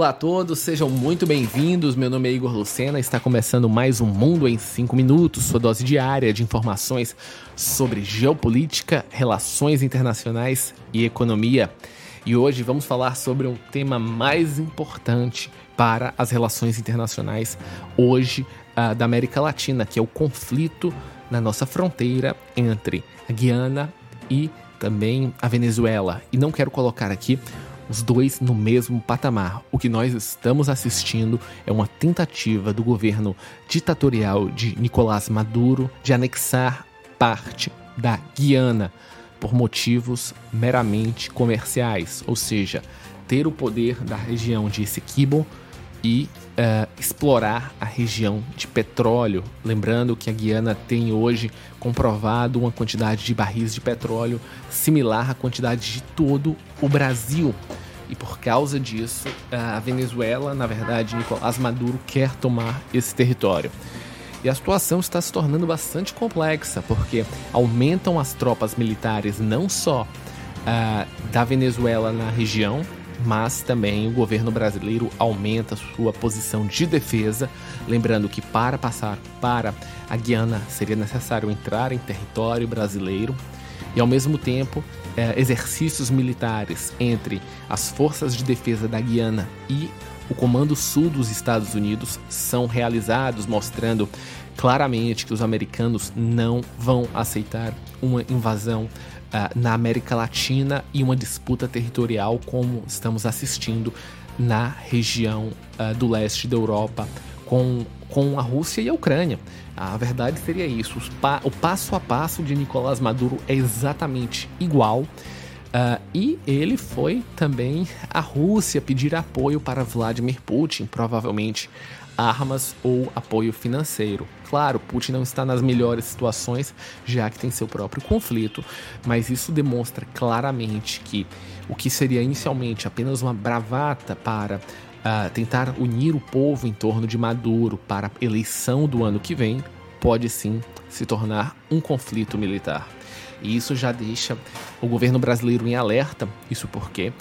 Olá a todos, sejam muito bem-vindos. Meu nome é Igor Lucena, está começando mais um Mundo em 5 Minutos, sua dose diária de informações sobre geopolítica, relações internacionais e economia. E hoje vamos falar sobre um tema mais importante para as relações internacionais hoje uh, da América Latina, que é o conflito na nossa fronteira entre a Guiana e também a Venezuela. E não quero colocar aqui os dois no mesmo patamar. O que nós estamos assistindo é uma tentativa do governo ditatorial de Nicolás Maduro de anexar parte da Guiana por motivos meramente comerciais, ou seja, ter o poder da região de Essequibo e uh, explorar a região de petróleo. Lembrando que a Guiana tem hoje comprovado uma quantidade de barris de petróleo similar à quantidade de todo o Brasil. E por causa disso, a Venezuela, na verdade, Nicolás Maduro quer tomar esse território. E a situação está se tornando bastante complexa, porque aumentam as tropas militares não só uh, da Venezuela na região, mas também o governo brasileiro aumenta sua posição de defesa, lembrando que para passar para a Guiana seria necessário entrar em território brasileiro e ao mesmo tempo é, exercícios militares entre as forças de defesa da Guiana e o Comando Sul dos Estados Unidos são realizados, mostrando claramente que os americanos não vão aceitar uma invasão uh, na América Latina e uma disputa territorial como estamos assistindo na região uh, do leste da Europa com, com a Rússia e a Ucrânia. A verdade seria isso. Pa o passo a passo de Nicolás Maduro é exatamente igual. Uh, e ele foi também à Rússia pedir apoio para Vladimir Putin, provavelmente armas ou apoio financeiro. Claro, Putin não está nas melhores situações, já que tem seu próprio conflito, mas isso demonstra claramente que o que seria inicialmente apenas uma bravata para uh, tentar unir o povo em torno de Maduro para a eleição do ano que vem pode sim se tornar um conflito militar. E isso já deixa o governo brasileiro em alerta, isso porque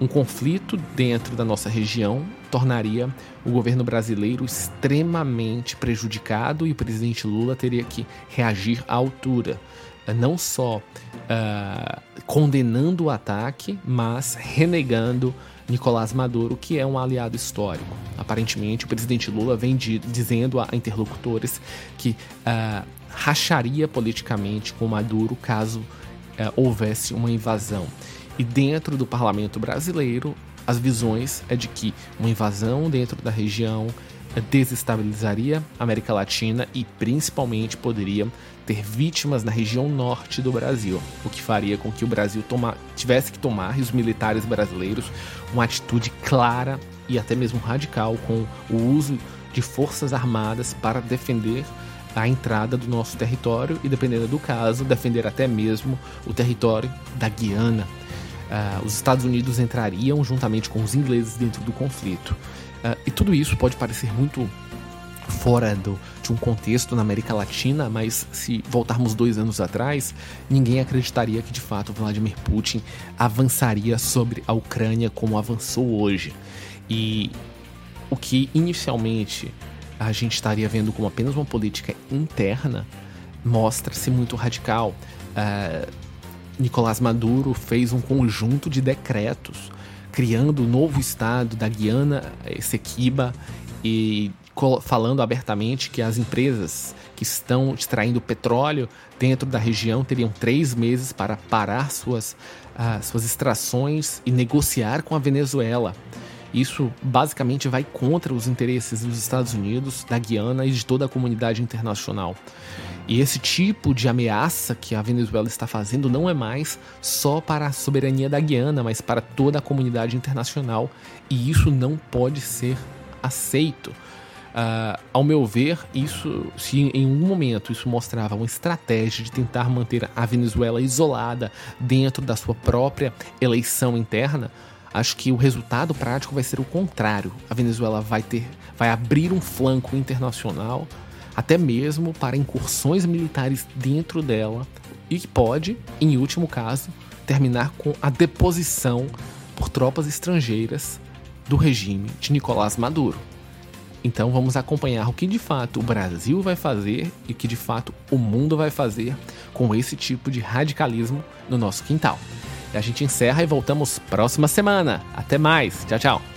um conflito dentro da nossa região tornaria o governo brasileiro extremamente prejudicado e o presidente Lula teria que reagir à altura, não só uh, condenando o ataque, mas renegando Nicolás Maduro, que é um aliado histórico. Aparentemente, o presidente Lula vem de, dizendo a interlocutores que uh, racharia politicamente com Maduro caso uh, houvesse uma invasão. E dentro do parlamento brasileiro, as visões é de que uma invasão dentro da região desestabilizaria a América Latina e principalmente poderia ter vítimas na região norte do Brasil, o que faria com que o Brasil toma, tivesse que tomar, e os militares brasileiros, uma atitude clara e até mesmo radical com o uso de forças armadas para defender a entrada do nosso território e, dependendo do caso, defender até mesmo o território da Guiana. Uh, os Estados Unidos entrariam juntamente com os ingleses dentro do conflito. Uh, e tudo isso pode parecer muito fora do, de um contexto na América Latina, mas se voltarmos dois anos atrás, ninguém acreditaria que de fato Vladimir Putin avançaria sobre a Ucrânia como avançou hoje. E o que inicialmente a gente estaria vendo como apenas uma política interna mostra-se muito radical. Uh, Nicolás Maduro fez um conjunto de decretos criando o um novo estado da Guiana Essequiba e falando abertamente que as empresas que estão extraindo petróleo dentro da região teriam três meses para parar suas, uh, suas extrações e negociar com a Venezuela. Isso basicamente vai contra os interesses dos Estados Unidos, da Guiana e de toda a comunidade internacional. E esse tipo de ameaça que a Venezuela está fazendo não é mais só para a soberania da Guiana, mas para toda a comunidade internacional. E isso não pode ser aceito. Uh, ao meu ver, isso, se em um momento isso mostrava uma estratégia de tentar manter a Venezuela isolada dentro da sua própria eleição interna, acho que o resultado prático vai ser o contrário. A Venezuela vai ter, vai abrir um flanco internacional, até mesmo para incursões militares dentro dela, e que pode, em último caso, terminar com a deposição por tropas estrangeiras do regime de Nicolás Maduro. Então vamos acompanhar o que de fato o Brasil vai fazer e o que de fato o mundo vai fazer com esse tipo de radicalismo no nosso quintal. E a gente encerra e voltamos próxima semana. Até mais. Tchau, tchau.